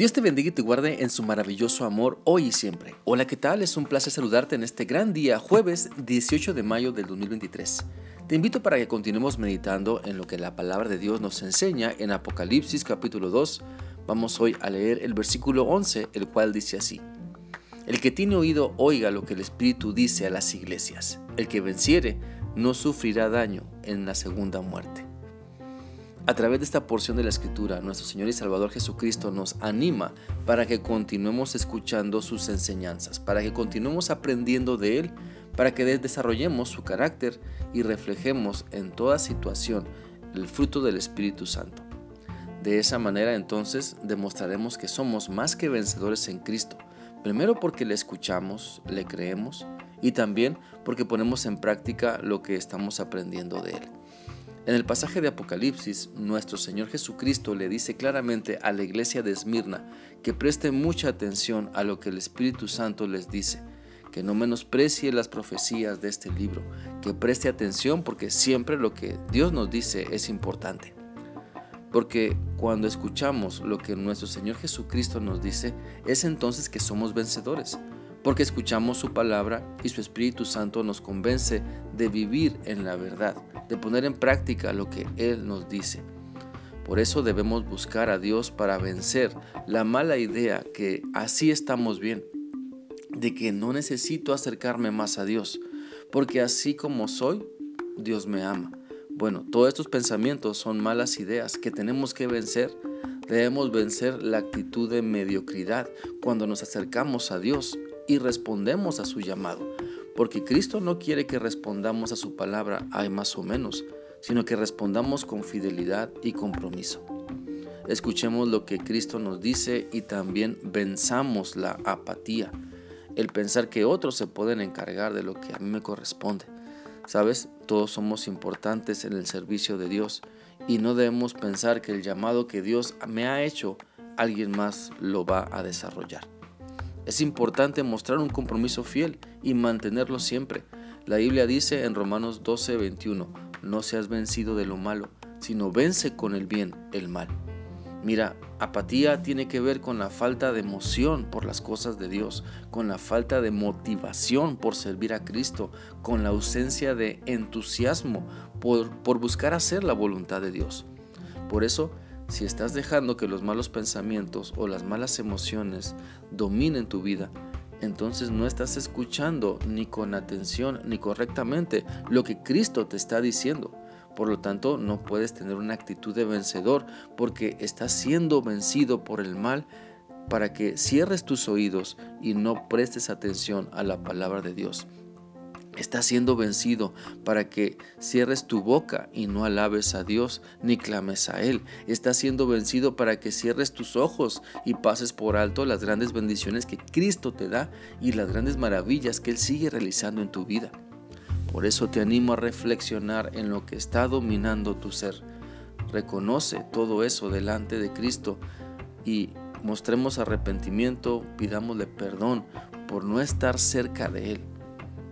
Dios te bendiga y te guarde en su maravilloso amor hoy y siempre. Hola, ¿qué tal? Es un placer saludarte en este gran día, jueves 18 de mayo del 2023. Te invito para que continuemos meditando en lo que la palabra de Dios nos enseña en Apocalipsis capítulo 2. Vamos hoy a leer el versículo 11, el cual dice así. El que tiene oído oiga lo que el Espíritu dice a las iglesias. El que venciere no sufrirá daño en la segunda muerte. A través de esta porción de la Escritura, nuestro Señor y Salvador Jesucristo nos anima para que continuemos escuchando sus enseñanzas, para que continuemos aprendiendo de Él, para que desarrollemos su carácter y reflejemos en toda situación el fruto del Espíritu Santo. De esa manera entonces demostraremos que somos más que vencedores en Cristo, primero porque le escuchamos, le creemos y también porque ponemos en práctica lo que estamos aprendiendo de Él. En el pasaje de Apocalipsis, nuestro Señor Jesucristo le dice claramente a la iglesia de Esmirna que preste mucha atención a lo que el Espíritu Santo les dice, que no menosprecie las profecías de este libro, que preste atención porque siempre lo que Dios nos dice es importante. Porque cuando escuchamos lo que nuestro Señor Jesucristo nos dice, es entonces que somos vencedores porque escuchamos su palabra y su Espíritu Santo nos convence de vivir en la verdad, de poner en práctica lo que Él nos dice. Por eso debemos buscar a Dios para vencer la mala idea que así estamos bien, de que no necesito acercarme más a Dios, porque así como soy, Dios me ama. Bueno, todos estos pensamientos son malas ideas que tenemos que vencer. Debemos vencer la actitud de mediocridad cuando nos acercamos a Dios y respondemos a su llamado, porque Cristo no quiere que respondamos a su palabra hay más o menos, sino que respondamos con fidelidad y compromiso. Escuchemos lo que Cristo nos dice y también venzamos la apatía, el pensar que otros se pueden encargar de lo que a mí me corresponde. Sabes, todos somos importantes en el servicio de Dios y no debemos pensar que el llamado que Dios me ha hecho, alguien más lo va a desarrollar. Es importante mostrar un compromiso fiel y mantenerlo siempre. La Biblia dice en Romanos 12, 21, no seas vencido de lo malo, sino vence con el bien el mal. Mira, apatía tiene que ver con la falta de emoción por las cosas de Dios, con la falta de motivación por servir a Cristo, con la ausencia de entusiasmo por, por buscar hacer la voluntad de Dios. Por eso, si estás dejando que los malos pensamientos o las malas emociones dominen tu vida, entonces no estás escuchando ni con atención ni correctamente lo que Cristo te está diciendo. Por lo tanto, no puedes tener una actitud de vencedor porque estás siendo vencido por el mal para que cierres tus oídos y no prestes atención a la palabra de Dios. Estás siendo vencido para que cierres tu boca y no alabes a Dios ni clames a Él. Estás siendo vencido para que cierres tus ojos y pases por alto las grandes bendiciones que Cristo te da y las grandes maravillas que Él sigue realizando en tu vida. Por eso te animo a reflexionar en lo que está dominando tu ser. Reconoce todo eso delante de Cristo y mostremos arrepentimiento, pidámosle perdón por no estar cerca de Él.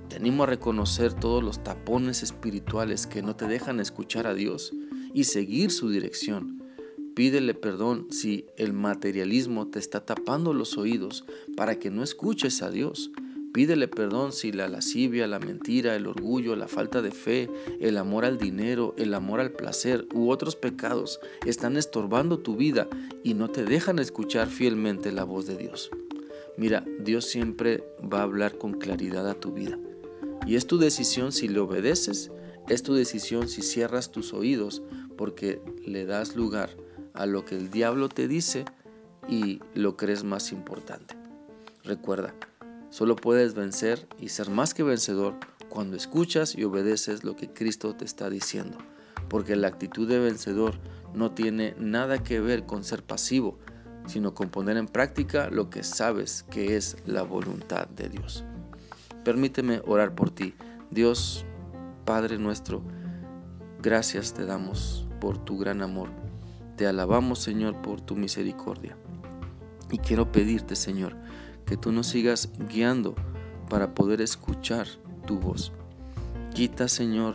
Te animo a reconocer todos los tapones espirituales que no te dejan escuchar a Dios y seguir su dirección. Pídele perdón si el materialismo te está tapando los oídos para que no escuches a Dios. Pídele perdón si la lascivia, la mentira, el orgullo, la falta de fe, el amor al dinero, el amor al placer u otros pecados están estorbando tu vida y no te dejan escuchar fielmente la voz de Dios. Mira, Dios siempre va a hablar con claridad a tu vida. Y es tu decisión si le obedeces, es tu decisión si cierras tus oídos porque le das lugar a lo que el diablo te dice y lo crees más importante. Recuerda, solo puedes vencer y ser más que vencedor cuando escuchas y obedeces lo que Cristo te está diciendo, porque la actitud de vencedor no tiene nada que ver con ser pasivo, sino con poner en práctica lo que sabes que es la voluntad de Dios. Permíteme orar por ti. Dios, Padre nuestro, gracias te damos por tu gran amor. Te alabamos, Señor, por tu misericordia. Y quiero pedirte, Señor, que tú nos sigas guiando para poder escuchar tu voz. Quita, Señor,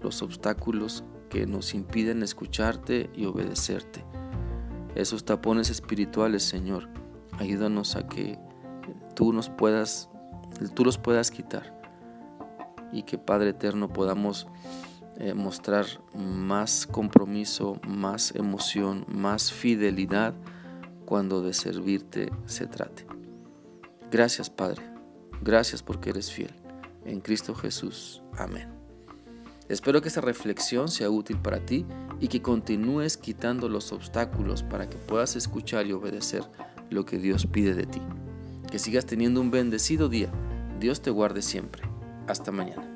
los obstáculos que nos impiden escucharte y obedecerte. esos tapones espirituales, Señor. Ayúdanos a que tú nos puedas, tú los puedas quitar y que Padre Eterno podamos eh, mostrar más compromiso, más emoción, más fidelidad cuando de servirte se trate. Gracias Padre, gracias porque eres fiel. En Cristo Jesús. Amén. Espero que esta reflexión sea útil para ti y que continúes quitando los obstáculos para que puedas escuchar y obedecer lo que Dios pide de ti. Que sigas teniendo un bendecido día. Dios te guarde siempre. Hasta mañana.